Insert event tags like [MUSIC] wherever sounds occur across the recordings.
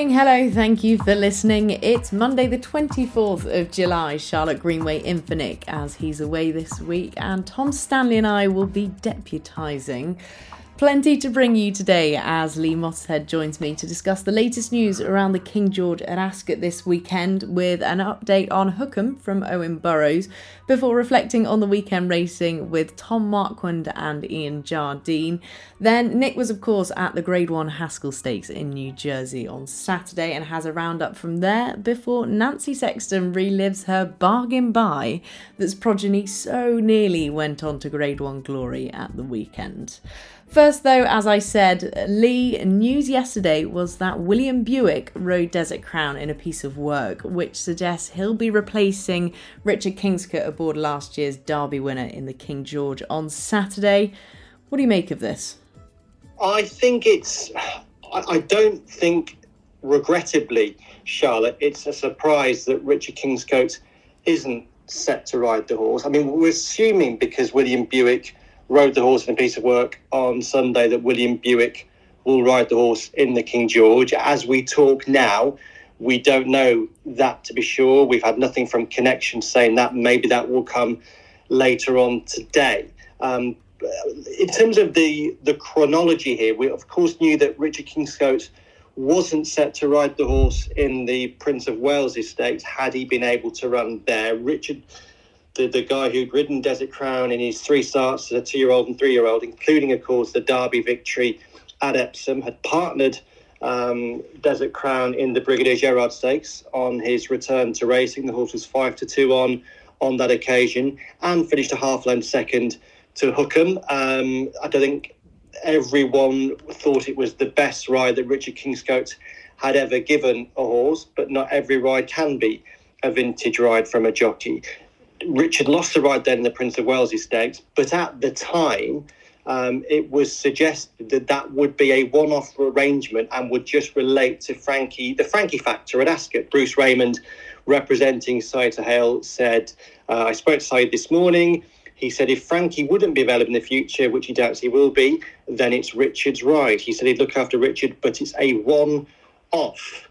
Morning, hello, thank you for listening. It's Monday, the 24th of July. Charlotte Greenway in as he's away this week, and Tom Stanley and I will be deputising. Plenty to bring you today as Lee Mottershead joins me to discuss the latest news around the King George at Ascot this weekend with an update on Hukum from Owen Burrows before reflecting on the weekend racing with Tom Marquand and Ian Jardine. Then Nick was, of course, at the Grade 1 Haskell Stakes in New Jersey on Saturday and has a roundup from there before Nancy Sexton relives her bargain buy that's progeny so nearly went on to Grade 1 glory at the weekend. First, though, as I said, Lee, news yesterday was that William Buick rode Desert Crown in a piece of work, which suggests he'll be replacing Richard Kingscote aboard last year's Derby winner in the King George on Saturday. What do you make of this? I think it's. I don't think, regrettably, Charlotte, it's a surprise that Richard Kingscote isn't set to ride the horse. I mean, we're assuming because William Buick rode the horse in a piece of work on Sunday that William Buick will ride the horse in the King George. As we talk now, we don't know that to be sure. We've had nothing from Connection saying that. Maybe that will come later on today. Um, in terms of the the chronology here, we of course knew that Richard Kingscote wasn't set to ride the horse in the Prince of Wales's Stakes had he been able to run there. Richard the, the guy who'd ridden Desert Crown in his three starts as a two year old and three year old, including, of course, the Derby victory at Epsom, had partnered um, Desert Crown in the Brigadier Gerard Stakes on his return to racing. The horse was five to two on on that occasion and finished a half length second to Hukum. Um, I don't think everyone thought it was the best ride that Richard Kingscote had ever given a horse, but not every ride can be a vintage ride from a jockey. Richard lost the ride then in the Prince of Wales Stakes, but at the time, um, it was suggested that that would be a one-off arrangement and would just relate to Frankie, the Frankie factor at Ascot. Bruce Raymond, representing Saeed Suhail, said, uh, "I spoke to Saeed this morning. He said if Frankie wouldn't be available in the future, which he doubts he will be, then it's Richard's ride. He said he'd look after Richard, but it's a one-off.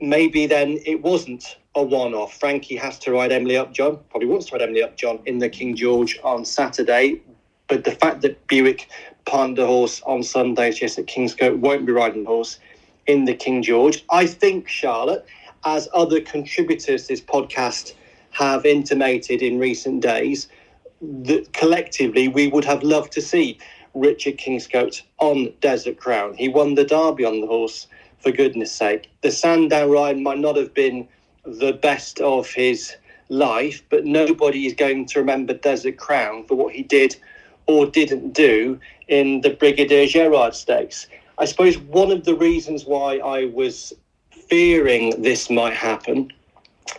Maybe then it wasn't a one off. Frankie has to ride Emily Upjohn, probably wants to ride Emily Upjohn in the King George on Saturday. But the fact that Buick partnered the horse on Sunday suggests that Kingscote won't be riding the horse in the King George. I think, Charlotte, as other contributors to this podcast have intimated in recent days, that collectively we would have loved to see Richard Kingscote on Desert Crown. He won the Derby on the horse, for goodness sake. The Sandown ride might not have been the best of his life, but nobody is going to remember Desert Crown for what he did or didn't do in the Brigadier Gerard Stakes. I suppose one of the reasons why I was fearing this might happen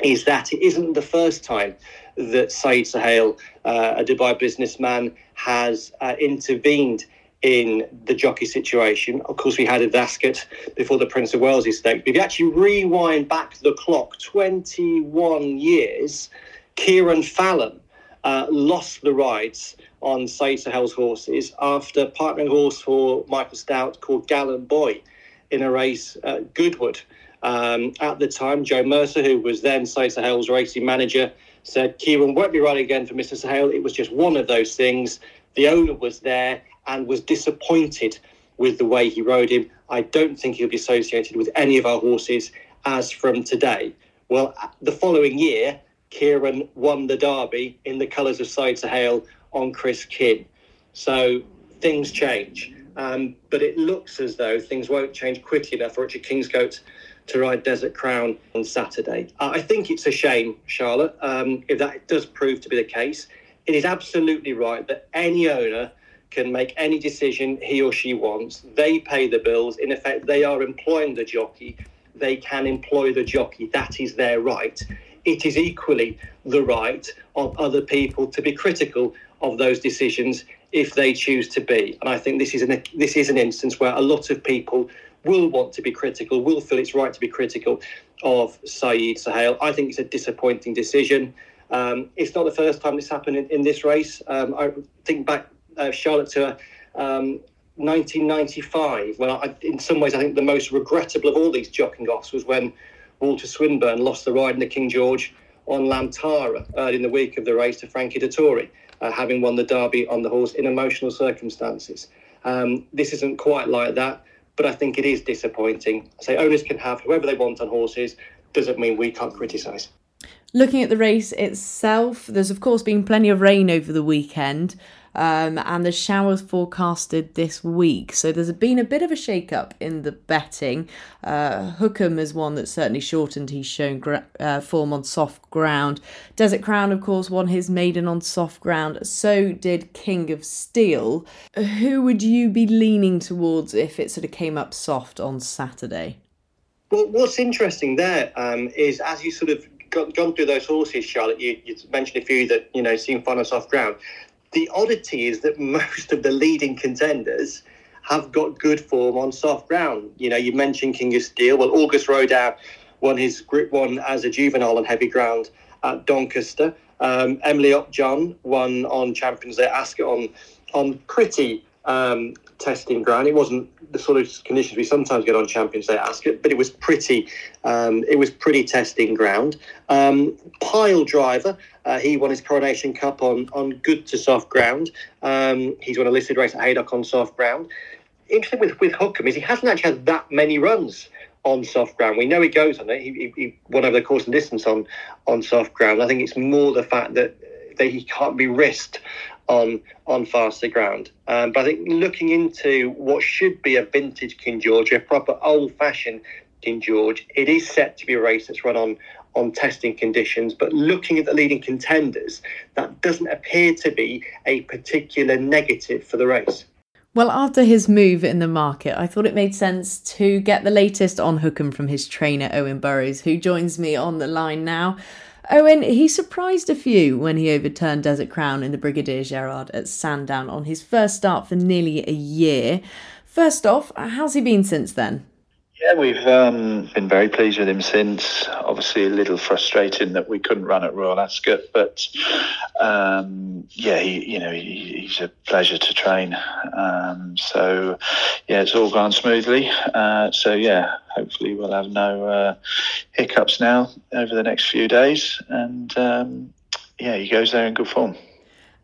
is that it isn't the first time that Saeed Suhail, uh, a Dubai businessman, has uh, intervened in the jockey situation. Of course, we had a Ascot before the Prince of Wales's Stakes. But if you actually rewind back the clock 21 years, Kieran Fallon uh, lost the rides on Saeed Suhail's horses after partnering horse for Michael Stoute called Gallant Boy in a race at Goodwood. Um, at the time, Joe Mercer, who was then Saeed Suhail's racing manager, said Kieran won't be riding again for Mr. Suhail. It was just one of those things. The owner was there and was disappointed with the way he rode him. I don't think he'll be associated with any of our horses as from today. Well, the following year, Kieran won the Derby in the colours of Saeed Suhail on Kris Kin. So things change. Um, but it looks as though things won't change quickly enough for Richard Kingscote to ride Desert Crown on Saturday. Uh, I think it's a shame, Charlotte, um, if that does prove to be the case. It is absolutely right that any owner can make any decision he or she wants. They pay the bills. In effect, they are employing the jockey. They can employ the jockey. That is their right. it is equally the right of other people to be critical of those decisions if they choose to be. And I think this is an this is an instance where a lot of people will want to be critical, will feel it's right to be critical of Saeed Suhail. I think it's a disappointing decision. Um, it's not the first time this happened in, in this race. Um, I think back, uh, Charlotte, to um, 1995, Well, I, in some ways I think the most regrettable of all these jocking offs was when Walter Swinburn lost the ride in the King George on Lammtarra early in the week of the race to Frankie Dettori, uh, having won the Derby on the horse in emotional circumstances. Um, this isn't quite like that, but I think it is disappointing. Say owners can have whoever they want on horses, doesn't mean we can't criticise. Looking at the race itself, there's of course been plenty of rain over the weekend. Um, and the showers forecasted this week. So there's been a bit of a shake up in the betting. Uh, Hukum is one that's certainly shortened. He's shown gra- uh, form on soft ground. Desert Crown, of course, won his maiden on soft ground. So did King of Steel. Who would you be leaning towards if it sort of came up soft on Saturday? Well, what's interesting there um, is as you sort of gone through those horses, Charlotte, you, you mentioned a few that you know seem fun on soft ground. The oddity is that [LAUGHS] most of the leading contenders have got good form on soft ground. You know, you mentioned King of Steel. Well, August Rodin won his Group One as a juvenile on heavy ground at Doncaster. Um, Emily Upjohn won on Champions Day Ascot on on pretty um, testing ground. It wasn't the sort of conditions we sometimes get on Champions Day Ascot, but it was pretty. Um, it was pretty testing ground. Um, Pyledriver, uh, he won his Coronation Cup on on good to soft ground. Um, he's won a listed race at Haydock on soft ground. Interesting with with Hukum is he hasn't actually had that many runs on soft ground. We know he goes on it. He, he, he won over the course and distance on on soft ground. I think it's more the fact that that he can't be risked on on faster ground. Um, but I think looking into what should be a vintage King George, a proper old fashioned King George, it is set to be a race that's run on on testing conditions. But looking at the leading contenders, that doesn't appear to be a particular negative for the race. Well, after his move in the market, I thought it made sense to get the latest on Hukum from his trainer, Owen Burrows, who joins me on the line now. Owen, he surprised a few when he overturned Desert Crown in the Brigadier Gerard at Sandown on his first start for nearly a year. First off, how's he been since then? Yeah, we've um, been very pleased with him since. Obviously, a little frustrating that we couldn't run at Royal Ascot, but um, yeah, he, you know, he, he's a pleasure to train. Um, so yeah, it's all gone smoothly. Uh, so yeah, hopefully we'll have no uh, hiccups now over the next few days, and um, yeah, he goes there in good form.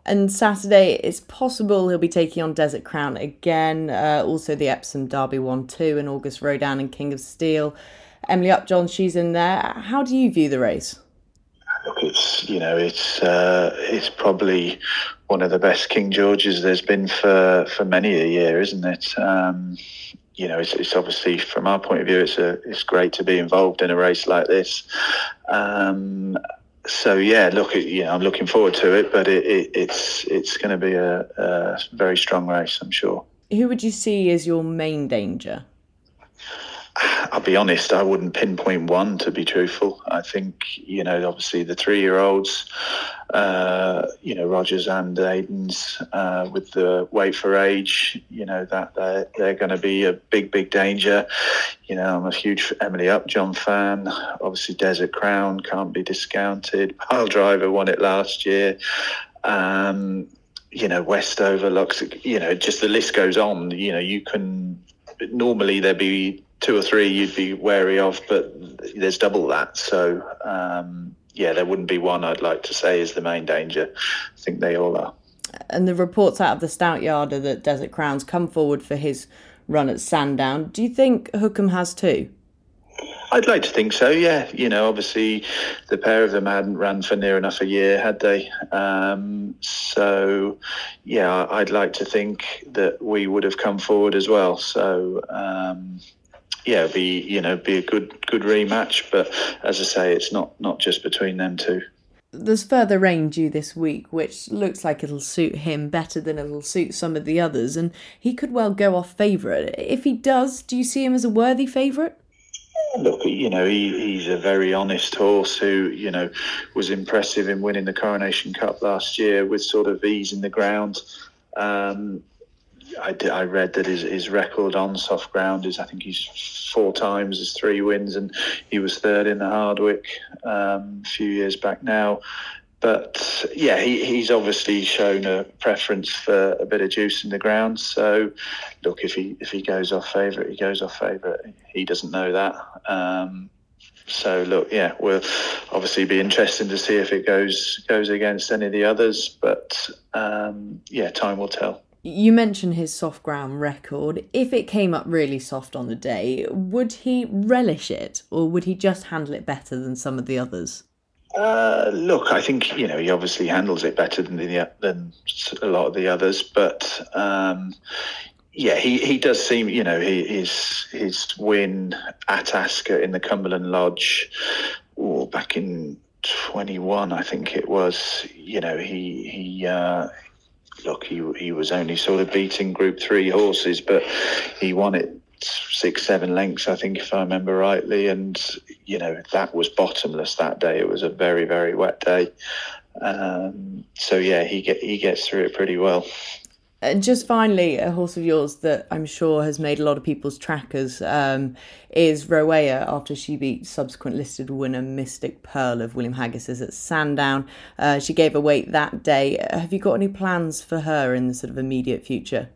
And Saturday, it's possible he'll be taking on Desert Crown again. Uh, also, the Epsom Derby 1 2 and August Rodin and King of Steel. Emily Upjohn, she's in there. How do you view the race? Look, it's you know it's uh, it's probably one of the best King Georges there's been for for many a year, isn't it? Um, you know, it's, it's, obviously from our point of view, it's a it's great to be involved in a race like this. Um, so yeah, look, you know, I'm looking forward to it, but it, it, it's it's going to be a, a very strong race, I'm sure. Who would you see as your main danger? I'll be honest, I wouldn't pinpoint one to be truthful. I think, you know, obviously the three year olds, uh, you know, Rogers and Aidans uh, with the weight for age, you know, that they're, they're going to be a big, big danger. You know, I'm a huge Emily Upjohn fan. Obviously, Desert Crown can't be discounted. Pyledriver won it last year. Um, you know, Westover, Lux, you know, just the list goes on. You know, you can normally there'd be two or three you'd be wary of, but there's double that. So um, yeah, there wouldn't be one I'd like to say is the main danger. I think they all are. And the reports out of the Stoute Yard are that Desert Crown's come forward for his run at Sandown. Do you think Hukum has too? I'd like to think so. Yeah, you know, obviously the pair of them hadn't run for near enough a year, had they? Um, so, yeah, I'd like to think that we would have come forward as well. So, um, yeah, be you know be a good good rematch. But as I say, it's not not just between them two. There's further rain due this week, which looks like it'll suit him better than it'll suit some of the others, and he could well go off favourite. If he does, do you see him as a worthy favourite? look, you know, he, he's a very honest horse who, you know, was impressive in winning the Coronation Cup last year with sort of ease in the ground. Um, I, did, I read that his, his record on soft ground is I think he's four times his three wins, and he was third in the Hardwicke um, a few years back now. But yeah, he, he's obviously shown a preference for a bit of juice in the ground. So, look, if he if he goes off favourite, he goes off favourite. He doesn't know that. Um, so look, yeah, we'll obviously be interesting to see if it goes goes against any of the others. But um, yeah, time will tell. You mentioned his soft ground record. If it came up really soft on the day, would he relish it, or would he just handle it better than some of the others? Uh, look, I think you know he obviously handles it better than the, than a lot of the others, but um, yeah, he, he does seem you know he, his his win at Ascot in the Cumberland Lodge, oh, back in twenty one, I think it was. You know he he. Uh, look, he he was only sort of beating Group Three horses, but he won it six, seven lengths, I think, if I remember rightly. And, you know, that was bottomless that day. It was a very, very wet day. Um, so, yeah, he, get, he gets through it pretty well. And just finally, a horse of yours that I'm sure has made a lot of people's trackers um, is Rowaya after she beat subsequent listed winner Mystic Pearl of William Haggas's at Sandown. Uh, she gave a weight that day. Have you got any plans for her in the sort of immediate future?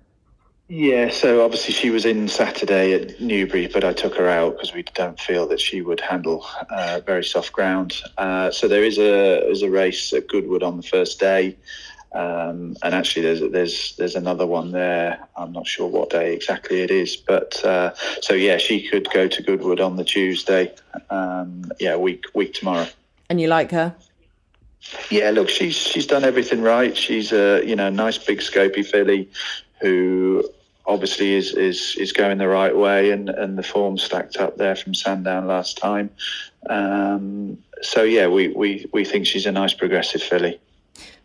Yeah, so obviously she was in Saturday at Newbury, but I took her out because we don't feel that she would handle uh, very soft ground. Uh, so there is a there's a race at Goodwood on the first day, um, and actually there's there's there's another one there. I'm not sure what day exactly it is, but uh, so yeah, she could go to Goodwood on the Tuesday. Um, yeah, week week tomorrow. And you like her? Yeah, look, she's she's done everything right. She's a you know nice big scopy filly who obviously is, is, is going the right way and, and the form stacked up there from Sandown last time. Um, so, yeah, we, we, we think she's a nice progressive filly.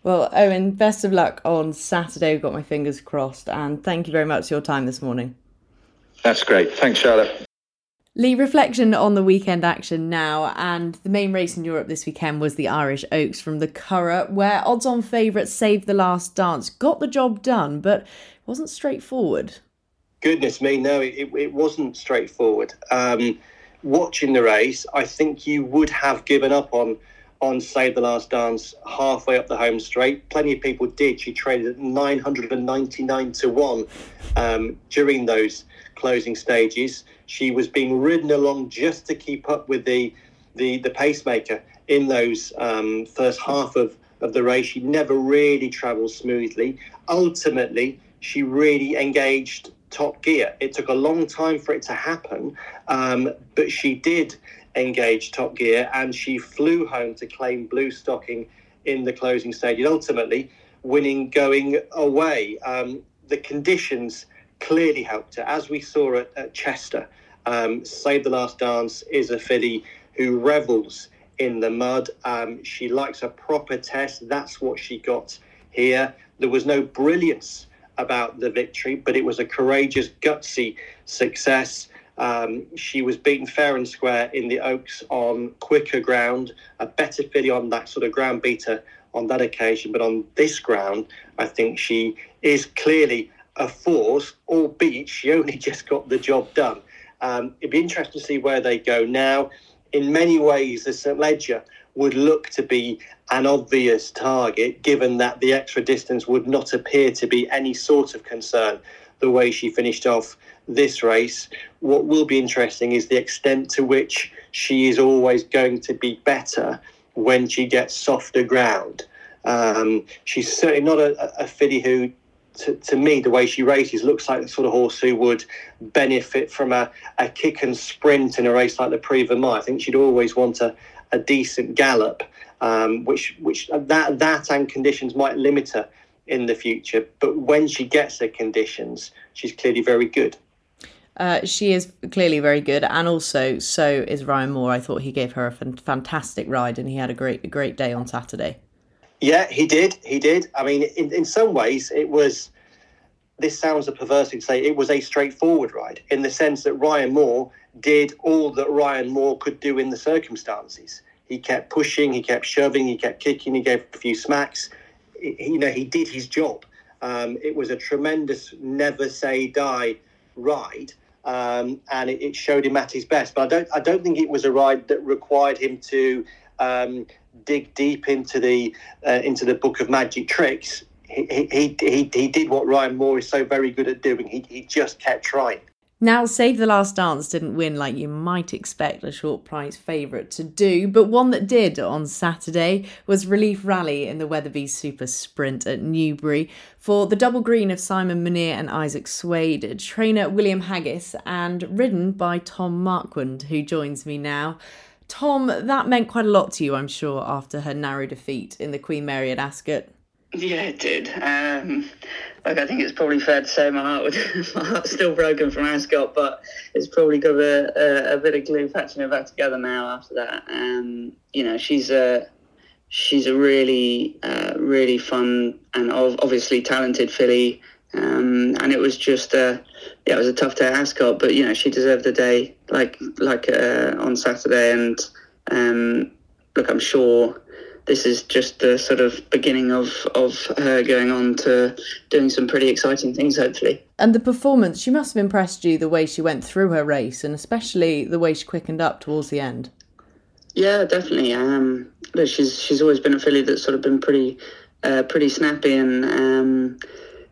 Well, Owen, best of luck on Saturday. We've got my fingers crossed. And thank you very much for your time this morning. That's great. Thanks, Charlotte. Lee, reflection on the weekend action now, and the main race in Europe this weekend was the Irish Oaks from the Curragh, where odds-on favourite Save the Last Dance got the job done, but wasn't straightforward. Goodness me, no, it, it wasn't straightforward. Um, watching the race, I think you would have given up on on Save the Last Dance halfway up the home straight. Plenty of people did. She traded at 999 to 1 um, during those closing stages. She was being ridden along just to keep up with the the, the pacemaker in those um, first half of, of the race. She never really travelled smoothly. Ultimately, she really engaged top gear. It took a long time for it to happen, um, but she did engage top gear and she flew home to claim Bluestocking in the closing stage and ultimately winning going away. Um, the conditions clearly helped her, as we saw at, at Chester. Um, Save the Last Dance is a filly who revels in the mud. Um, she likes a proper test. That's what she got here. There was no brilliance about the victory, but it was a courageous, gutsy success. Um, she was beaten fair and square in the Oaks on quicker ground, a better filly on that sort of ground beater on that occasion. But on this ground, I think she is clearly a force, albeit she only [LAUGHS] just got the job done. Um, it'd be interesting to see where they go now. In many ways, the St. Leger would look to be an obvious target, given that the extra distance would not appear to be any sort of concern the way she finished off this race. What will be interesting is the extent to which she is always going to be better when she gets softer ground. Um, she's certainly not a, a filly who to, to me, the way she races looks like the sort of horse who would benefit from a, a kick and sprint in a race like the Prix Vermeille. I think she'd always want a, a decent gallop, um, which which that that and conditions might limit her in the future. But when she gets her conditions, she's clearly very good. Uh, she is clearly very good, and also so is Ryan Moore. I thought he gave her a fantastic ride, and he had a great a great day on Saturday. Yeah, he did. He did. I mean, in, in some ways, it was. This sounds a perverse thing to say. It was a straightforward ride in the sense that Ryan Moore did all that Ryan Moore could do in the circumstances. He kept pushing, he kept shoving, he kept kicking, he gave a few smacks. You know, he did his job. Um, it was a tremendous never say die ride, um, and it, it, showed him at his best. But I don't, I don't think it was a ride that required him to um, dig deep into the uh, into the book of magic tricks. He, he, he, he did what Ryan Moore is so very good at doing. He, he just kept trying. Now, Save the Last Dance didn't win like you might expect a short price favourite to do, but one that did on Saturday was Relief Rally in the Weatherby Super Sprint at Newbury for the double green of Simon Munir and Isaac Souede, trainer William Haggas, and ridden by Tom Marquand, who joins me now. Tom, that meant quite a lot to you, I'm sure, after her narrow defeat in the Queen Mary at Ascot. Yeah, it did. Um, like I think it's probably fair to say my heart was [LAUGHS] my heart's still broken from Ascot, but it's probably got a, a, a, bit of glue patching it back together now after that. Um, you know, she's a she's a really uh, really fun and obviously talented filly, um, and it was just a yeah, it was a tough day at Ascot, but you know she deserved the day like like uh, on Saturday, and um, look, I'm sure this is just the sort of beginning of, of her going on to doing some pretty exciting things, hopefully. And the performance, she must have impressed you the way she went through her race, and especially the way she quickened up towards the end. Yeah, definitely. Um, she's she's always been a filly that's sort of been pretty uh, pretty snappy, and um,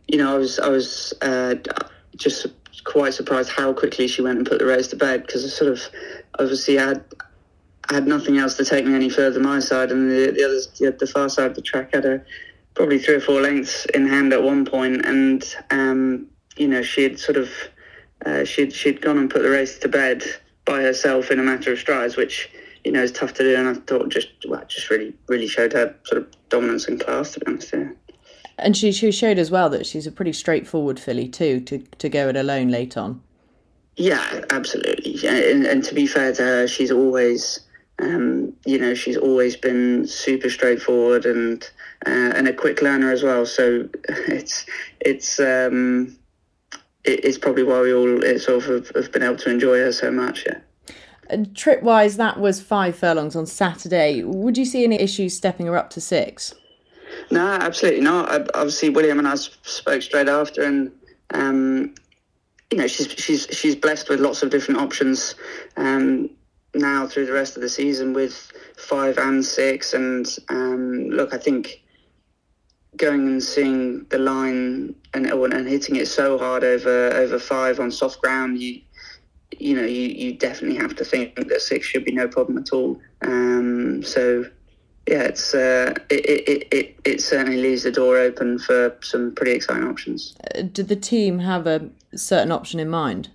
you know, I was I was uh, just quite surprised how quickly she went and put the race to bed because I sort of obviously had I had nothing else to take me any further my side, and the, the others, the, the far side of the track, had a probably three or four lengths in hand at one point, and um, you know she had sort of uh, she'd she'd gone and put the race to bed by herself in a matter of strides, which you know is tough to do, and I thought just well, just really really showed her sort of dominance and class to be honest. Yeah. And she, she showed as well that she's a pretty straightforward filly too to, to go it alone late on. Yeah, absolutely. And, and to be fair to her, she's always um, you know, she's always been super straightforward and uh, and a quick learner as well. So [LAUGHS] it's it's um, it's probably why we all sort of have, have been able to enjoy her so much. Yeah. Trip wise, that was five furlongs on Saturday. Would you see any issues stepping her up to six? No, absolutely not. I, Obviously, William and I spoke straight after, and um, you know she's she's she's blessed with lots of different options. Um, now through the rest of the season with five and six. And um, look, I think going and seeing the line and and hitting it so hard over over five on soft ground, you you know you, you definitely have to think that six should be no problem at all. Um, so yeah, it's uh, it, it, it it certainly leaves the door open for some pretty exciting options. Uh, did the team have a certain option in mind?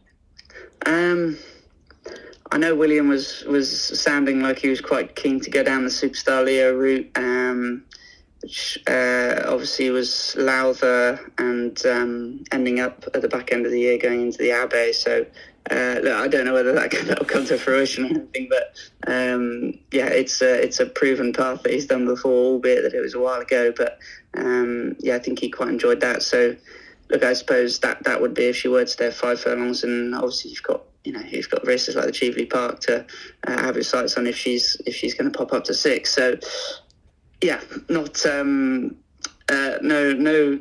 Um, I know William was was sounding like he was quite keen to go down the Superstar Leo route, um, which uh, obviously was Lowther and um, ending up at the back end of the year going into the Abbaye. So uh, look, I don't know whether that [LAUGHS] will come to fruition or anything, but um, yeah, it's a, it's a proven path that he's done before, albeit that it was a while ago. But um, yeah, I think he quite enjoyed that. So look, I suppose that that would be if she were to stay five furlongs, and obviously you've got you know he's got races like the Cheveley Park to uh, have his sights on if she's if she's going to pop up to six. So yeah, not um, uh, no no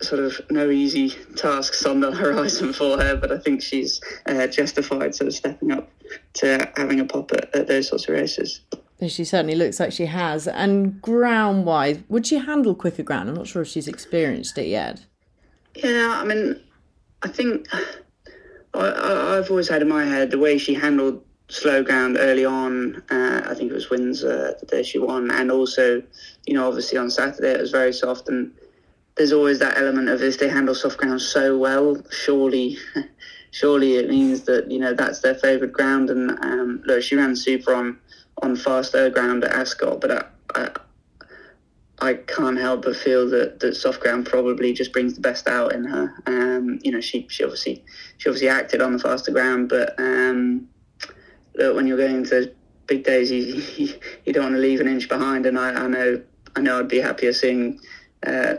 sort of no easy tasks on the horizon [LAUGHS] for her, but I think she's uh, justified sort of stepping up to having a pop at, at those sorts of races. She certainly looks like she has. And ground wise, would she handle quicker ground? I'm not sure if she's experienced it yet. Yeah, I mean, I think I, have always had in my head the way she handled slow ground early on. Uh, I think it was Windsor the day she won, and also, you know, obviously on Saturday it was very soft. And there's always that element of if they handle soft ground so well, surely, [LAUGHS] surely it means that you know that's their favourite ground. And um, look, she ran super on on fast air ground at Ascot, but I, I, I can't help but feel that, that soft ground probably just brings the best out in her. Um, you know, she, she obviously she obviously acted on the faster ground, but um, when you're going into big days, [LAUGHS] you, you, don't want to leave an inch behind. And I, I know I know I'd be happier seeing uh,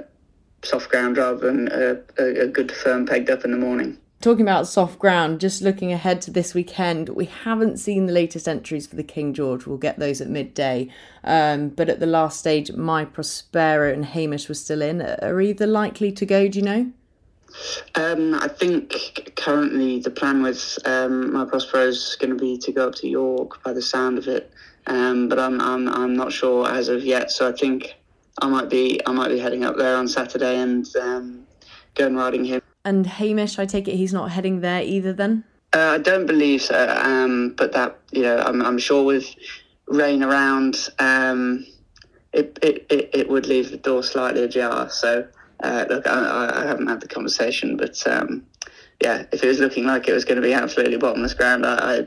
soft ground rather than a, a good firm pegged up in the morning. Talking about soft ground, just looking ahead to this weekend, we haven't seen the latest entries for the King George. We'll get those at midday. Um, but at the last stage, My Prospero and Hamish were still in. Are either likely to go, do you know? Um, I think currently the plan with um, My Prospero is going to be to go up to York by the sound of it. Um, but I'm, I'm, I'm not sure as of yet. So I think I might be I might be heading up there on Saturday and um, going riding him. And Hamish, I take it he's not heading there either then? Uh, I don't believe so. Um, but that, you know, I'm, I'm sure with rain around, um, it, it, it, it, would leave the door slightly ajar. So, uh, look, I, I, haven't had the conversation, but um, yeah, if it was looking like it was going to be absolutely bottomless ground, I, I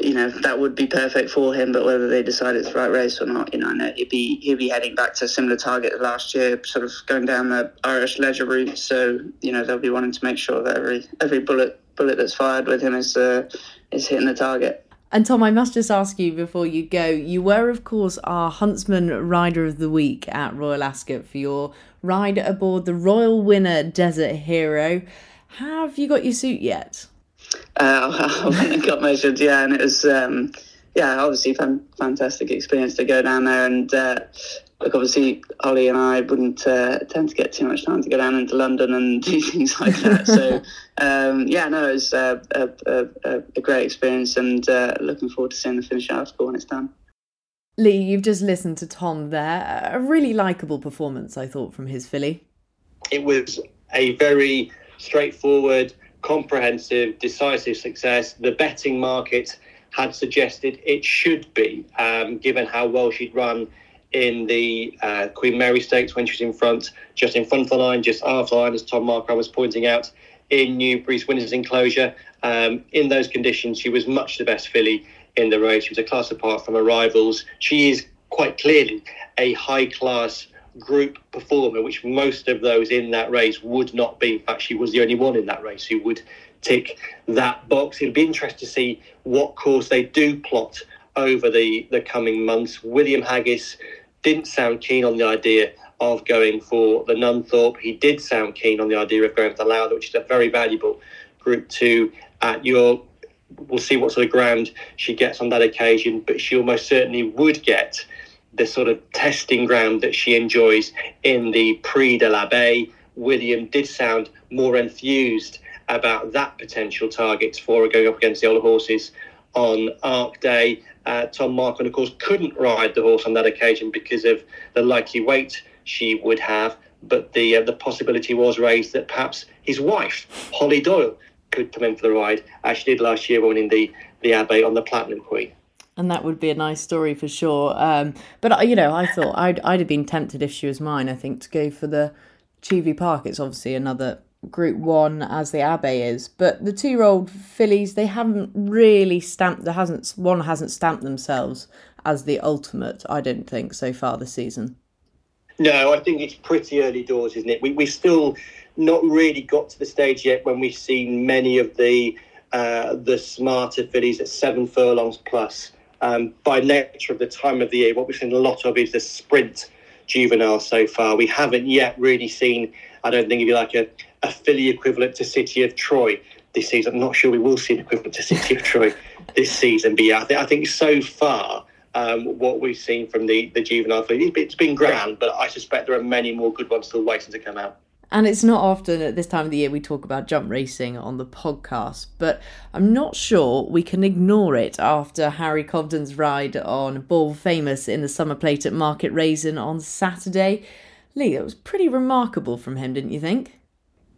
you know that would be perfect for him. But whether they decide it's the right race or not, you know, I know he'd be he'd be heading back to a similar target last year, sort of going down the Irish Leger route. So you know they'll be wanting to make sure that every every bullet bullet that's fired with him is uh, is hitting the target. And Tom, I must just ask you before you go. You were, of course, our Huntsman Rider of the Week at Royal Ascot for your ride aboard the Royal Winner Desert Hero. Have you got your suit yet? Uh, [LAUGHS] I went and got measured, yeah, and it was, um, yeah, obviously fan, fantastic experience to go down there. And uh, look, obviously, Hollie and I wouldn't uh, tend to get too much time to go down into London and [LAUGHS] do things like that. so, [LAUGHS] um, yeah, no, it was uh, a, a, a, great experience, and uh, looking forward to seeing the finish article when it's done. Lee, you've just listened to Tom there. A really likable performance, I thought, from his filly. It was a very straightforward comprehensive, decisive success. The betting market had suggested it should be, um, given how well she'd run in the uh, Queen Mary Stakes when she was in front, just in front of the line, just after the line, as Tom Marquand was pointing out, in Newbury's Winners' Enclosure. Um, in those conditions, she was much the best filly in the race. She was a class apart from her rivals. She is quite clearly a high class group performer, which most of those in that race would not be. In fact, she was the only one in that race who would tick that box. It'll be interesting to see what course they do plot over the, the coming months. William Haggas didn't sound keen on the idea of going for the Nunthorpe. He did sound keen on the idea of going for the Lowther, which is a very valuable Group 2 at York. We'll see what sort of ground she gets on that occasion, but she almost certainly would get the sort of testing ground that she enjoys in the Prix de l'Abbaye. William did sound more enthused about that potential target for her going up against the older horses on Arc Day. Uh, Tom Marquand, of course, couldn't ride the horse on that occasion because of the likely weight she would have. But the uh, the possibility was raised that perhaps his wife, Hollie Doyle, could come in for the ride, as she did last year winning the the Abbaye on the Platinum Queen and that would be a nice story for sure. Um, but uh, you know, I thought I'd I'd have been tempted if she was mine. I think to go for the Cheveley Park. It's obviously another Group One as the Abbaye is, but the two-year-old fillies they haven't really stamped. There hasn't one hasn't stamped themselves as the ultimate. I don't think so far this season. No, I think it's pretty early doors, isn't it? We we still not really got to the stage yet when we've seen many of the uh, the smarter fillies at seven furlongs plus um, by nature of the time of the year, what we've seen a lot of is the sprint juvenile so far. We haven't yet really seen, I don't think, if you like, a, a filly equivalent to City of Troy this season. I'm not sure we will see an equivalent to City of Troy this season. But yeah, I think, I think so far, um, what we've seen from the, the juvenile filly, it's been grand, but I suspect there are many more good ones still waiting to come out. And it's not often at this time of the year we talk about jump racing on the podcast, but I'm not sure we can ignore it after Harry Cobden's ride on Born Famous in the summer plate at Market Rasen on Saturday. Lee, that was pretty remarkable from him, didn't you think?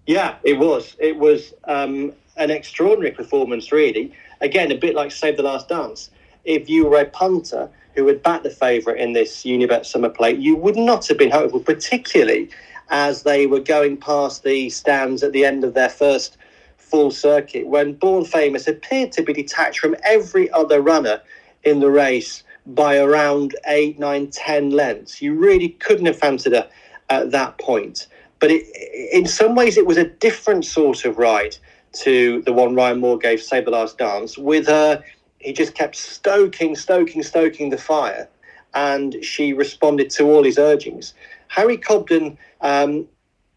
Yeah, it was. It was um, an extraordinary performance, really. Again, a bit like Save the Last Dance. If you were a punter who had backed the favourite in this Unibet summer plate, you would not have been hopeful, particularly as they were going past the stands at the end of their first full circuit when Born Famous appeared to be detached from every other runner in the race by around eight, nine, ten lengths. You really couldn't have fancied her at that point. But it, in some ways, it was a different sort of ride to the one Ryan Moore gave the Last Dance. With her, he just kept stoking, stoking, stoking the fire, and she responded to all his urgings. Harry Cobden um,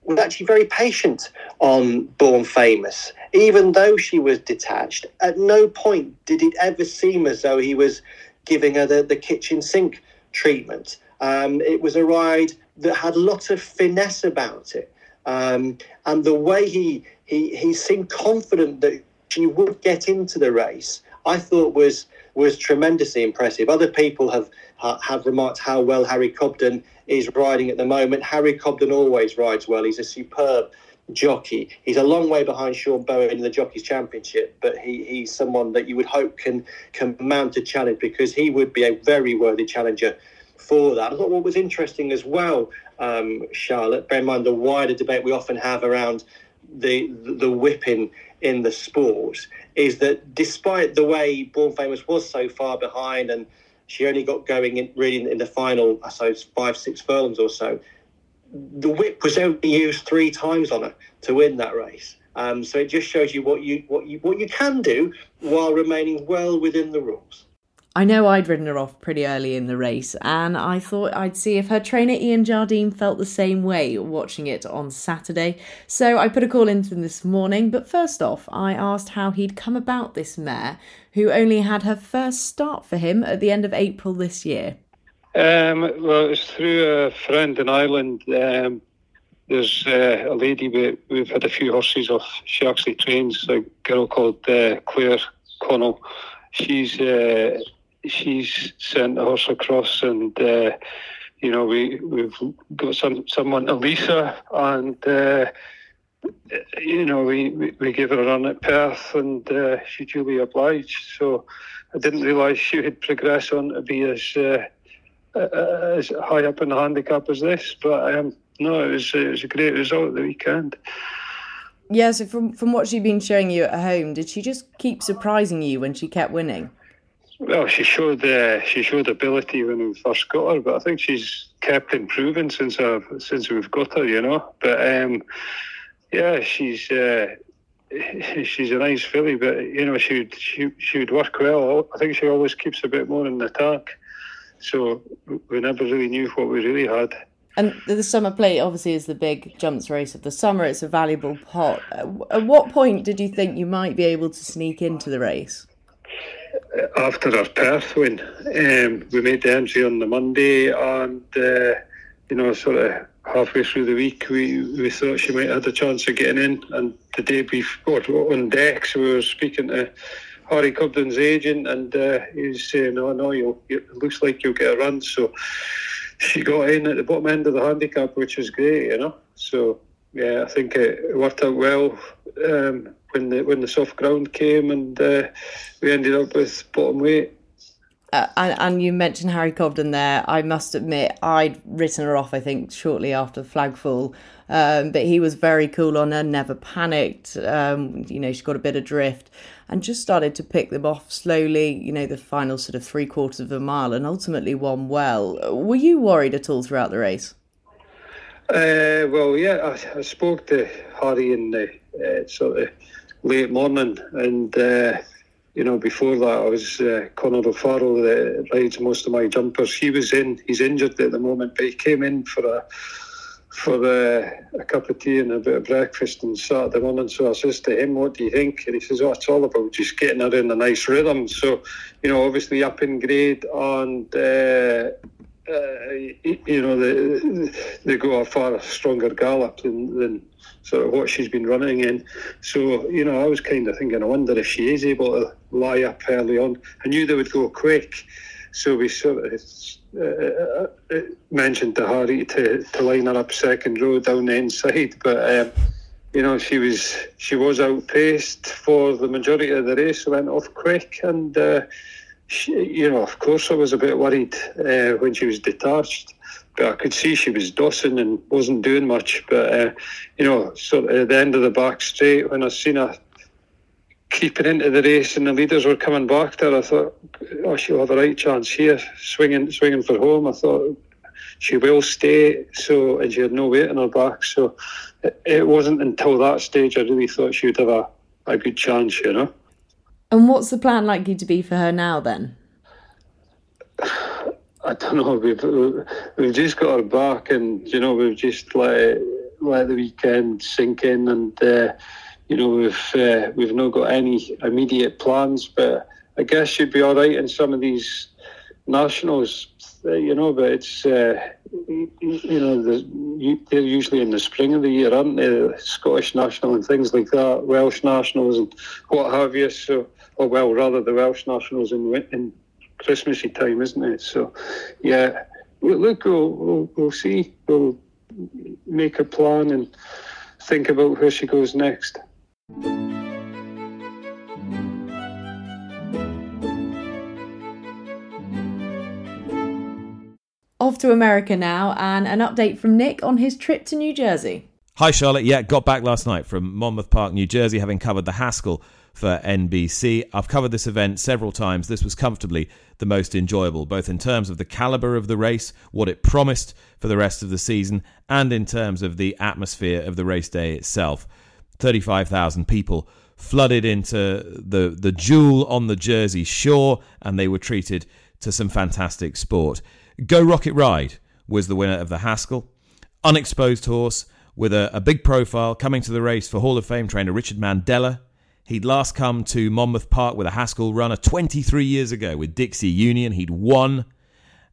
was actually very patient on Born Famous. Even though she was detached, at no point did it ever seem as though he was giving her the, the kitchen sink treatment. Um, it was a ride that had lots of finesse about it. Um, and the way he, he, he seemed confident that she would get into the race, I thought was was tremendously impressive. Other people have have remarked how well Harry Cobden is riding at the moment. Harry Cobden always rides well. He's a superb jockey. He's a long way behind Sean Bowen in the Jockeys Championship, but he, he's someone that you would hope can can mount a challenge because he would be a very worthy challenger for that. I thought what was interesting as well, um, Charlotte, bear in mind the wider debate we often have around the the whipping in the sport, is that despite the way Born Famous was so far behind and she only got going in really in, the final, I suppose, five, six furlongs or so. The whip was only used three times on her to win that race. Um, so it just shows you what you what you what you can do while remaining well within the rules. I know I'd ridden her off pretty early in the race, and I thought I'd see if her trainer Ian Jardine felt the same way watching it on Saturday. So I put a call into him this morning, but first off, I asked how he'd come about this mare, who only had her first start for him at the end of April this year. Um, well, it's through a friend in Ireland. Um, there's uh, a lady we, we've had a few horses off. She actually trains a girl called uh, Claire Connell. She's uh, she's sent a horse across, and uh, you know we we've got some someone Elisa, and uh, you know we, we, we her a run at Perth, and uh, she duly obliged. So I didn't realise she would progress on to be as uh, as high up in the handicap as this, but um, no, it was it was a great result the weekend. Yeah, so from from what she'd been showing you at home, did she just keep surprising you when she kept winning? Well, she showed uh, she showed ability when we first got her, but I think she's kept improving since I've, since we've got her, you know. But um, yeah, she's uh, [LAUGHS] she's a nice filly, but you know she would she, she would work well. I think she always keeps a bit more in the tank, so we never really knew what we really had. And the summer plate obviously is the big jumps race of the summer. It's a valuable pot. At what point did you think you might be able to sneak into the race? After our Perth win, um, we made the entry on the Monday, and uh, you know, sort of halfway through the week, we, we thought she might have a chance of getting in. And the day before, on decks, we were speaking to Harry Cobden's agent, and uh, he was saying, "Oh no, you'll, it looks like you'll get a run." So she got in at the bottom end of the handicap, which was great, you know. So yeah, I think it worked out well. Um, when the when the soft ground came, and uh, we ended up with bottom weight. Uh, and, and, you mentioned Harry Cobden there. I must admit, I'd written her off. I think shortly after the flag fall, um, but he was very cool on her. Never panicked. Um, you know, she got a bit of drift and just started to pick them off slowly. You know, the final sort of three quarters of a mile, and ultimately won well. Were you worried at all throughout the race? Uh, well, yeah, I, I, spoke to Harry in the uh, sort of late morning, and uh, you know before that I was uh, Conor O'Farrell that rides most of my jumpers. He was in, he's injured at the moment, but he came in for a for uh, a cup of tea and a bit of breakfast on Saturday morning. So I says to him, "What do you think?" And he says, "Oh, it's all about just getting her in a nice rhythm." So, you know, obviously up in grade and. Uh, you know, they, they go a far stronger gallop than, than sort of what she's been running in. So, you know, I was kind of thinking, I wonder if she is able to lie up early on. I knew they would go quick. So we sort of uh, uh, uh, mentioned to Harry to, to line her up second row down the inside. But, um, you know, she was she was outpaced for the majority of the race, went off quick. And, uh, she, you know, of course I was a bit worried uh, when she was detached but I could see she was dossing and wasn't doing much. But uh, you know, so at the end of the back straight, when I seen her creeping into the race and the leaders were coming back there, I thought, oh, she'll have a right chance here, swinging, swinging for home. I thought she will stay. So and she had no weight on her back. So it, it wasn't until that stage I really thought she would have a, a good chance, you know. And what's the plan likely to be for her now then? [SIGHS] I don't know. We've we've just got her back, and you know we've just let let the weekend sink in, and uh, you know we've uh, we've not got any immediate plans, but I guess she'd be all right in some of these nationals, uh, you know. But it's uh, you know the, they're usually in the spring of the year, aren't they? The Scottish national and things like that, Welsh nationals and what have you. So, or well, rather the Welsh nationals in in Christmassy time, isn't it? So, yeah. Look, we'll, we'll, we'll see. We'll make a plan and think about where she goes next. Off to America now, and an update from Nick on his trip to New Jersey. Hi, Charlotte. Yeah, got back last night from Monmouth Park, New Jersey, having covered the Haskell for NBC. I've covered this event several times. This was comfortably the most enjoyable, both in terms of the caliber of the race, what it promised for the rest of the season, and in terms of the atmosphere of the race day itself. 35,000 people flooded into the, the jewel on the Jersey shore, and they were treated to some fantastic sport. Go Rocket Ride was the winner of the Haskell. Unexposed horse with a, a big profile coming to the race for Hall of Fame trainer Richard Mandella. He'd last come to Monmouth Park with a Haskell runner 23 years ago with Dixie Union. He'd won.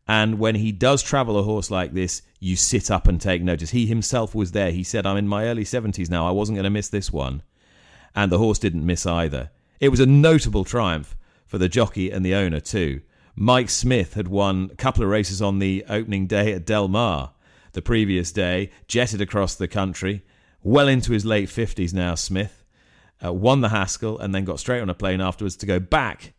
And when he does travel a horse like this, you sit up and take notice. He himself was there. He said, I'm in my early 70s now. I wasn't going to miss this one. And the horse didn't miss either. It was a notable triumph for the jockey and the owner, too. Mike Smith had won a couple of races on the opening day at Del Mar the previous day, jetted across the country, well into his late 50s now, Smith, uh, won the Haskell, and then got straight on a plane afterwards to go back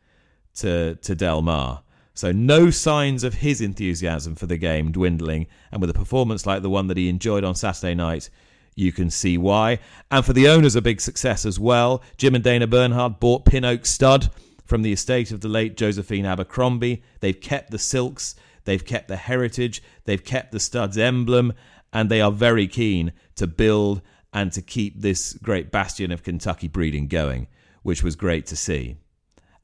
to, to Del Mar. So, no signs of his enthusiasm for the game dwindling, and with a performance like the one that he enjoyed on Saturday night, you can see why. And for the owners, a big success as well. Jim and Dana Bernhard bought Pin Oak Stud from the estate of the late Josephine Abercrombie. They've kept the silks, they've kept the heritage, they've kept the stud's emblem, and they are very keen to build and to keep this great bastion of Kentucky breeding going, which was great to see.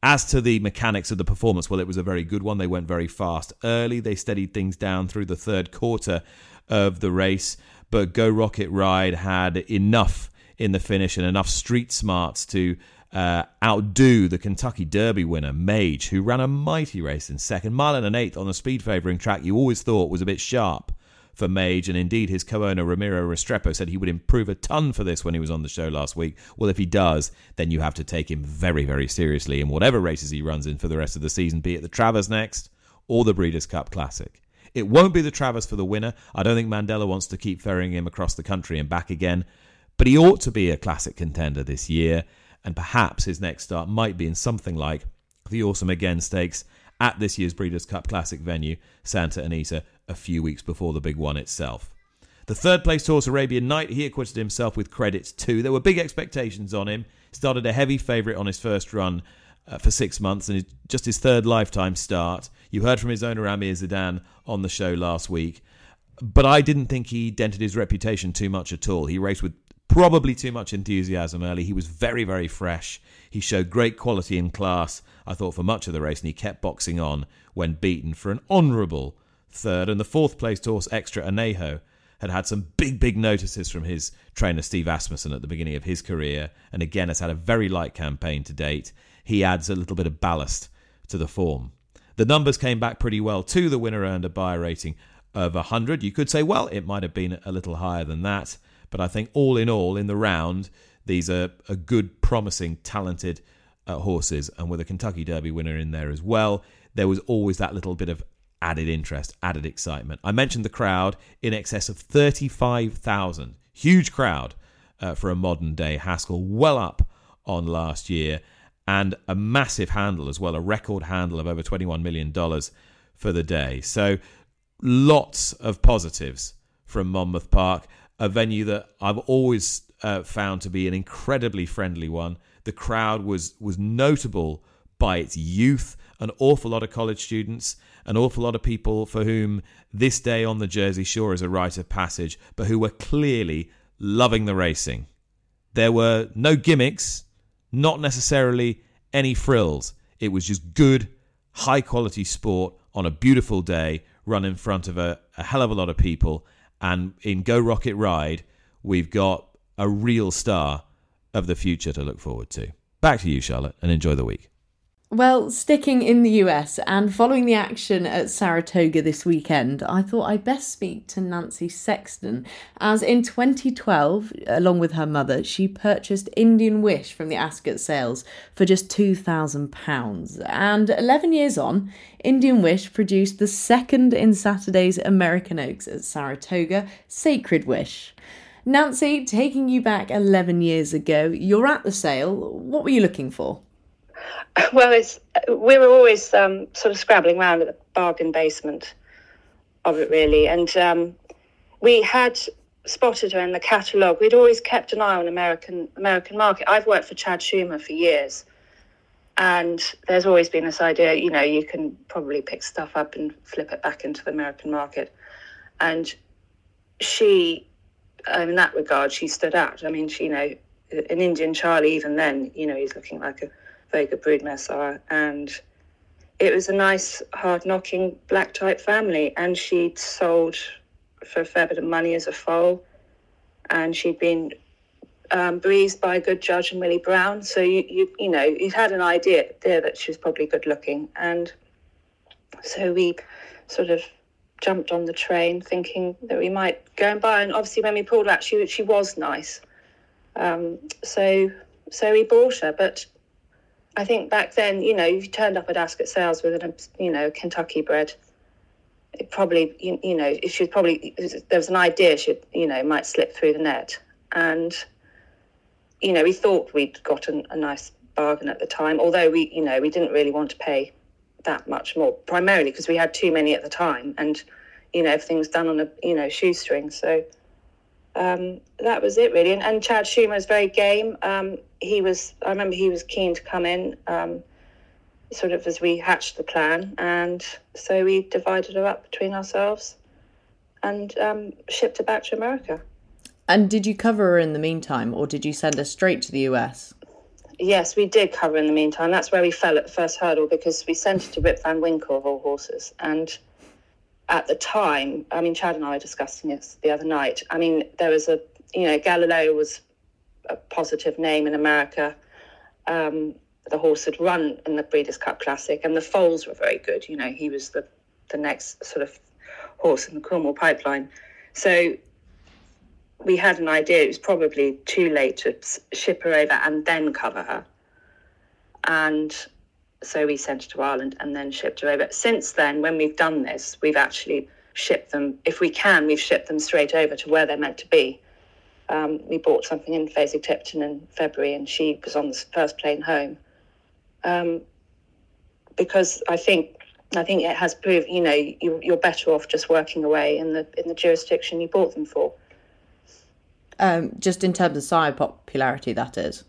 As to the mechanics of the performance, well, it was a very good one. They went very fast early. They steadied things down through the third quarter of the race. But Go Rocket Ride had enough in the finish and enough street smarts to uh, outdo the Kentucky Derby winner, Mage, who ran a mighty race in second, mile and an eighth on a speed favouring track you always thought was a bit sharp for Mage, and indeed his co-owner Ramiro Restrepo said he would improve a ton for this when he was on the show last week. Well, if he does, then you have to take him very, very seriously in whatever races he runs in for the rest of the season, be it the Travers next or the Breeders' Cup Classic. It won't be the Travers for the winner. I don't think Mandella wants to keep ferrying him across the country and back again, but he ought to be a classic contender this year and perhaps his next start might be in something like the Awesome Again Stakes at this year's Breeders' Cup Classic venue, Santa Anita, a few weeks before the big one itself. The third place horse, Arabian Knight, he acquitted himself with credits too. There were big expectations on him. Started a heavy favourite on his first run uh, for six months and just his third lifetime start. You heard from his owner Amr Zedan on the show last week. But I didn't think he dented his reputation too much at all. He raced with probably too much enthusiasm early. He was very, very fresh. He showed great quality and class, I thought, for much of the race, and he kept boxing on when beaten for an honourable third. And the fourth placed horse, Extra Anejo, had had some big, big notices from his trainer, Steve Asmussen, at the beginning of his career, and again has had a very light campaign to date. He adds a little bit of ballast to the form. The numbers came back pretty well too. The winner earned a Beyer rating of 100. You could say, well, it might have been a little higher than that. But I think all in all, in the round, these are, a good, promising, talented uh, horses. And with a Kentucky Derby winner in there as well, there was always that little bit of added interest, added excitement. I mentioned the crowd in excess of 35,000. Huge crowd uh, for a modern day Haskell, well up on last year, and a massive handle as well, a record handle of over $21 million for the day. So lots of positives from Monmouth Park a venue that I've always uh, found to be an incredibly friendly one. The crowd was was notable by its youth, an awful lot of college students, an awful lot of people for whom this day on the Jersey Shore is a rite of passage, but who were clearly loving the racing. There were no gimmicks, not necessarily any frills. It was just good, high quality sport on a beautiful day, run in front of a, a hell of a lot of people and in Go Rocket Ride, we've got a real star of the future to look forward to. Back to you, Charlotte, and enjoy the week. Well, sticking in the US and following the action at Saratoga this weekend, I thought I'd best speak to Nancy Sexton, as in 2012, along with her mother, she purchased Indian Wish from the Ascot sales for just £2,000. And 11 years on, Indian Wish produced the second in Saturday's American Oaks at Saratoga, Sacred Wish. Nancy, taking you back 11 years ago, you're at the sale. What were you looking for? [COUGHS] Well, it's we were always um, sort of scrabbling around at the bargain basement of it, really, and um, we had spotted her in the catalogue. We'd always kept an eye on American American market. I've worked for Chad Schumer for years, and there's always been this idea, you know, you can probably pick stuff up and flip it back into the American market, and she, in that regard, she stood out. I mean, she, you know, an Indian Charlie, even then, you know, he's looking like a very good brood mare and it was a nice, hard knocking black type family. And she'd sold for a fair bit of money as a foal, and she'd been um, breezed by a good judge and Willie Brown. So you, you, you know, you had an idea there that she was probably good looking, and so we sort of jumped on the train thinking that we might go and buy. And obviously, when we pulled out, she she was nice. Um, so so we bought her, but I think back then, you know, if you turned up at Ascot Sales with a, you know, Kentucky bred, it probably, you, you know, if she was probably, there was an idea she, you know, might slip through the net. And, you know, we thought we'd gotten a, nice bargain at the time, although we, you know, we didn't really want to pay that much more, primarily because we had too many at the time. And, you know, everything was done on a, you know, shoestring. So, um, that was it really. And, and Chad Schumer was very game. Um, he was, I remember he was keen to come in, um, sort of as we hatched the plan, and so we divided her up between ourselves and um, shipped her back to America. And did you cover her in the meantime, or did you send her straight to the US? Yes, we did cover in the meantime. That's where we fell at the first hurdle because we sent her to Rip Van Winkle of all horses, and at the time, I mean, Chad and I were discussing this the other night. I mean, there was a, you know, Galileo was a positive name in America. Um, the horse had run in the Breeders' Cup Classic, and the foals were very good. You know, he was the the next sort of horse in the Coolmore pipeline. So we had an idea it was probably too late to ship her over and then cover her. And so we sent her to Ireland and then shipped her over. Since then, when we've done this, we've actually shipped them, if we can, we've shipped them straight over to where they're meant to be. Um, we bought something in Fasig-Tipton in February and she was on the first plane home. Um, because I think I think it has proved, you know, you, you're better off just working away in the in the jurisdiction you bought them for. Um, just in terms of sire popularity, that is.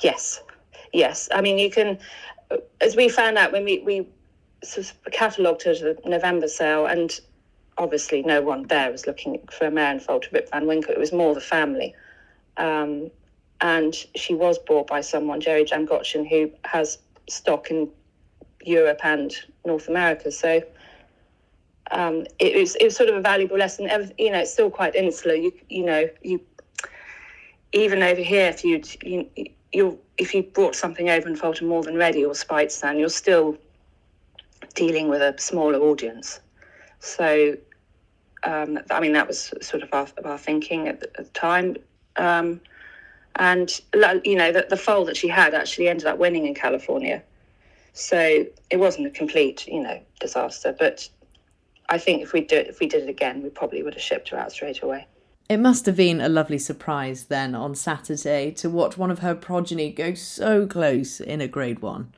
Yes, yes. I mean, you can, as we found out when we we catalogued her to the November sale, and obviously no one there was looking for a foal to Rip Van Winkle. It was more the family. Um, and she was bought by someone, Jerry Jamgotchian, who has stock in Europe and North America. So um, it, was, it was sort of a valuable lesson. You know, it's still quite insular. You you know you even over here, if you'd you you if you brought something over and Fulton more than ready or Speightstown, you're still dealing with a smaller audience. So um, I mean, that was sort of our, our thinking at the, at the time. Um, and, you know, the, the foal that she had actually ended up winning in California. So it wasn't a complete, you know, disaster. But I think if we do if we did it again, we probably would have shipped her out straight away. It must have been a lovely surprise then on Saturday to watch one of her progeny go so close in a Grade One.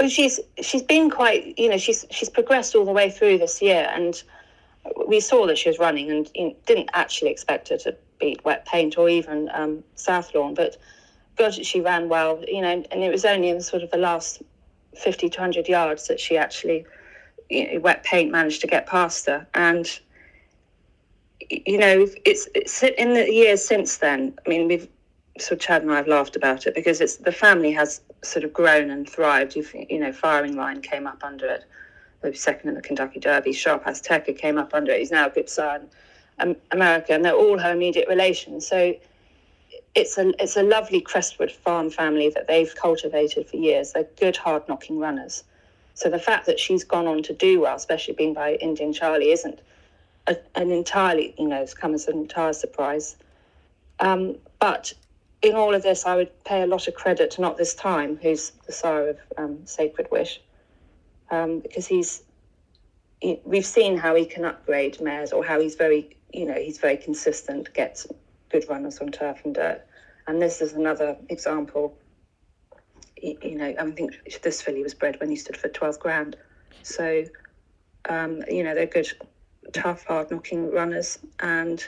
Well, she's she's been quite, you know, she's she's progressed all the way through this year, and we saw that she was running and you know, didn't actually expect her to beat Wet Paint or even um, South Lawn, but God, she ran well, you know, and it was only in sort of the last 50 to 100 yards that she actually, you know, Wet Paint managed to get past her. And, you know, it's, it's in the years since then, I mean, we've, so Chad and I have laughed about it because it's the family has sort of grown and thrived. You, you know, Firing Line came up under it second in the Kentucky Derby. Sharp Azteca came up under it. He's now a good son. America, and they're all her immediate relations. So it's a it's a lovely Crestwood farm family that they've cultivated for years. They're good, hard knocking runners. So the fact that she's gone on to do well, especially being by Indian Charlie, isn't a, an entirely you know it's come as an entire surprise. Um, but in all of this, I would pay a lot of credit to Not This Time, who's the sire of um, Sacred Wish, um, because he's he, we've seen how he can upgrade mares, or how he's very you know he's very consistent, gets good runners on turf and dirt. And this is another example. You know, I think this filly was bred when he stood for 12 grand. So, um, you know, they're good, tough, hard knocking runners. And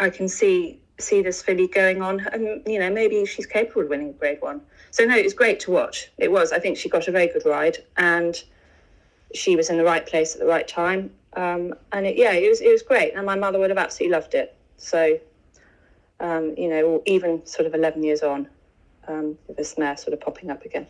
I can see see this filly going on. And, you know, maybe she's capable of winning a grade one. So, no, it was great to watch. It was. I think she got a very good ride and she was in the right place at the right time. Um, and it, yeah, it was, it was great. And my mother would have absolutely loved it. So, um, you know, even sort of 11 years on, um, this mare sort of popping up again.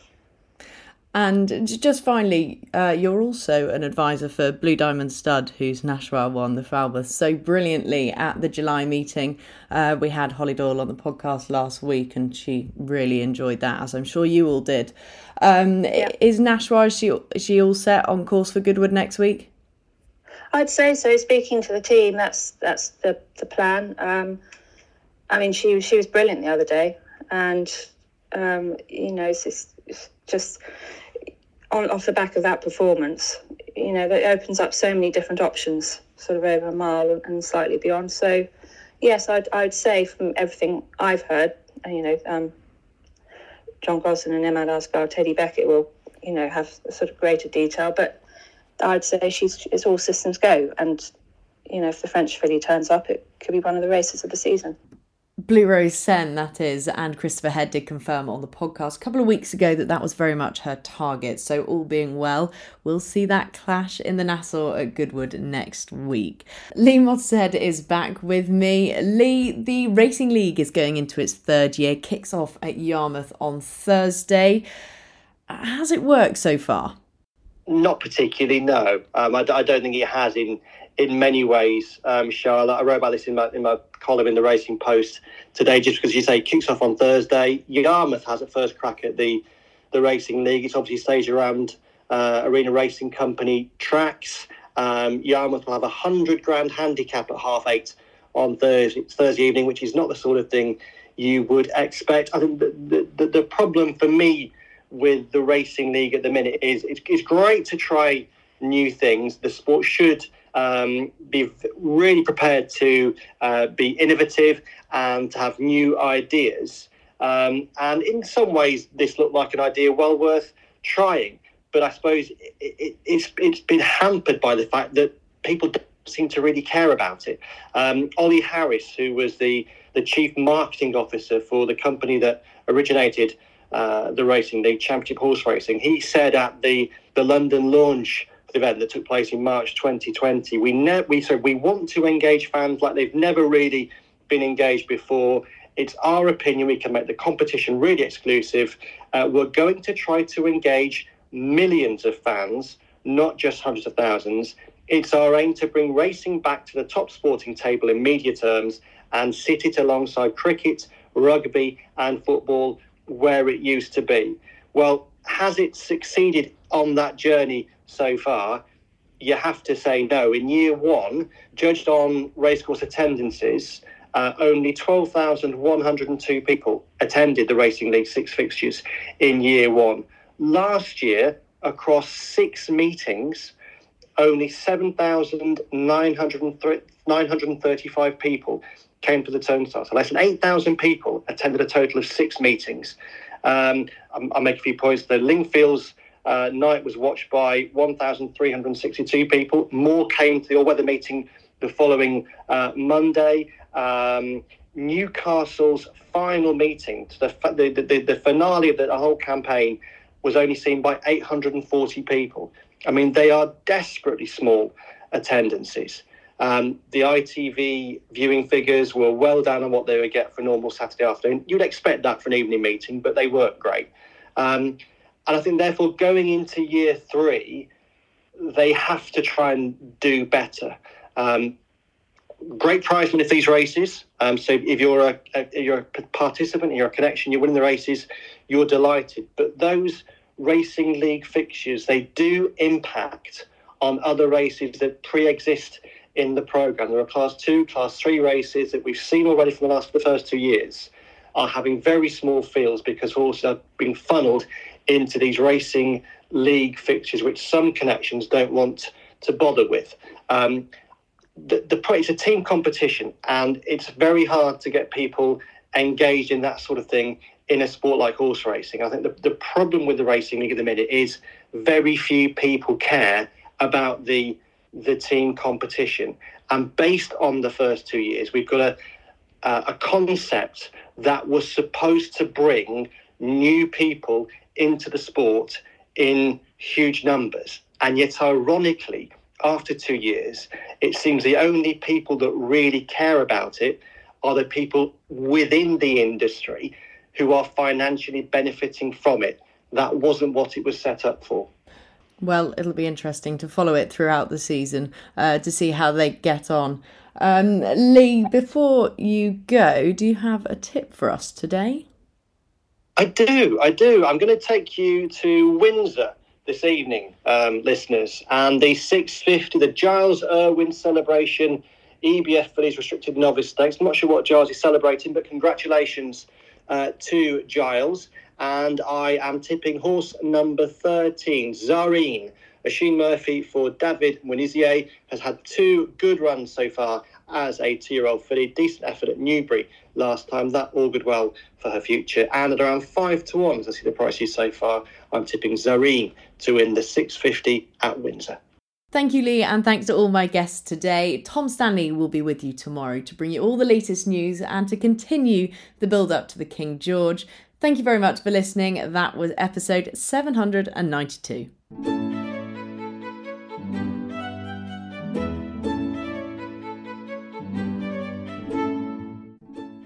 And just finally, uh, you're also an advisor for Blue Diamond Stud, whose Nashwa won the Falmouth so brilliantly at the July meeting. Uh, we had Hollie Doyle on the podcast last week, and she really enjoyed that, as I'm sure you all did. Um, yeah. Is Nashwa is she is she all set on course for Goodwood next week? I'd say so. Speaking to the team, that's that's the the plan. Um, I mean, she she was brilliant the other day, and um, you know, just, just on off the back of that performance, you know, that opens up so many different options, sort of over a mile and slightly beyond. So, yes, I'd I'd say from everything I've heard, you know, um, John Gosden and Imad Al Sagar, Teddy Beckett will, you know, have sort of greater detail, but I'd say she's it's all systems go, and you know, if the French filly turns up, it could be one of the races of the season. Blue Rose Cen, that is, and Christopher Head did confirm on the podcast a couple of weeks ago that that was very much her target. So, all being well, we'll see that clash in the Nassau at Goodwood next week. Lee Mottershead is back with me. Lee, the Racing League is going into its third year, kicks off at Yarmouth on Thursday. How's it worked so far? Not particularly, no. Um, I, I, don't think it has in in many ways, um, Charlotte. I wrote about this in my, in my column in the Racing Post today, just because you say kicks off on Thursday. Yarmouth has a first crack at the, the Racing League. It's obviously staged around uh, Arena Racing Company tracks. Um, Yarmouth will have a 100 grand handicap at half eight on Thursday, Thursday evening, which is not the sort of thing you would expect. I think the, the, the problem for me with the Racing League at the minute is it's, it's great to try new things. The sport should um, be really prepared to uh, be innovative and to have new ideas. Um, and in some ways, this looked like an idea well worth trying. But I suppose it, it, it's, it's been hampered by the fact that people don't seem to really care about it. Um, Ollie Harris, who was the, the chief marketing officer for the company that originated uh, the racing, the Championship Horse Racing, he said at the, the London launch event that took place in March 2020. We ne- we said we want to engage fans like they've never really been engaged before. It's our opinion we can make the competition really exclusive. Uh, we're going to try to engage millions of fans, not just hundreds of thousands. It's our aim to bring racing back to the top sporting table in media terms and sit it alongside cricket, rugby, and football where it used to be. Well, has it succeeded on that journey so far, you have to say no. In year one, judged on racecourse attendances, uh, only 12,102 people attended the Racing League six fixtures in year one. Last year, across six meetings, only 7,935 people came to the turnstile. So less than 8,000 people attended a total of six meetings. Um, I'll make a few points. The Lingfields uh, night was watched by 1,362 people. More came to the all-weather meeting the following uh, Monday. Um, Newcastle's final meeting, the, the, the, the finale of the whole campaign, was only seen by 840 people. I mean, they are desperately small attendances. Um, the ITV viewing figures were well down on what they would get for a normal Saturday afternoon. You'd expect that for an evening meeting, but they weren't great. Um, and I think, therefore, going into year three, they have to try and do better. Um, great prize money for these races. Um, so if you're a, a, you're a participant, you're a connection, you're winning the races, you're delighted. But those racing league fixtures, they do impact on other races that pre-exist in the program. There are class two, class three races that we've seen already from the last the first two years are having very small fields because horses are being funneled into these racing league fixtures, which some connections don't want to bother with. Um, the, the it's a team competition, and it's very hard to get people engaged in that sort of thing in a sport like horse racing. I think the, the problem with the racing league at the minute is very few people care about the the team competition. And based on the first two years, we've got a a concept that was supposed to bring new people into the sport in huge numbers. And yet, ironically, after two years, it seems the only people that really care about it are the people within the industry who are financially benefiting from it. That wasn't what it was set up for. Well, it'll be interesting to follow it throughout the season uh, to see how they get on. Um, Lee, before you go, do you have a tip for us today? I do, I do. I'm going to take you to Windsor this evening, um, listeners, and the 650, the Giles Irwin celebration, EBF for these Restricted Novice Stakes. I'm not sure what Giles is celebrating, but congratulations uh, to Giles. And I am tipping horse number 13, Zareen. Oisin Murphy for David Menuisier has had two good runs so far as a two-year-old filly. Decent effort at Newbury last time. That augured well for her future. And at around five to one, as I see the prices so far, I'm tipping Zareen to win the 650 at Windsor. Thank you, Lee, and thanks to all my guests today. Tom Stanley will be with you tomorrow to bring you all the latest news and to continue the build up to the King George. Thank you very much for listening. That was episode 792.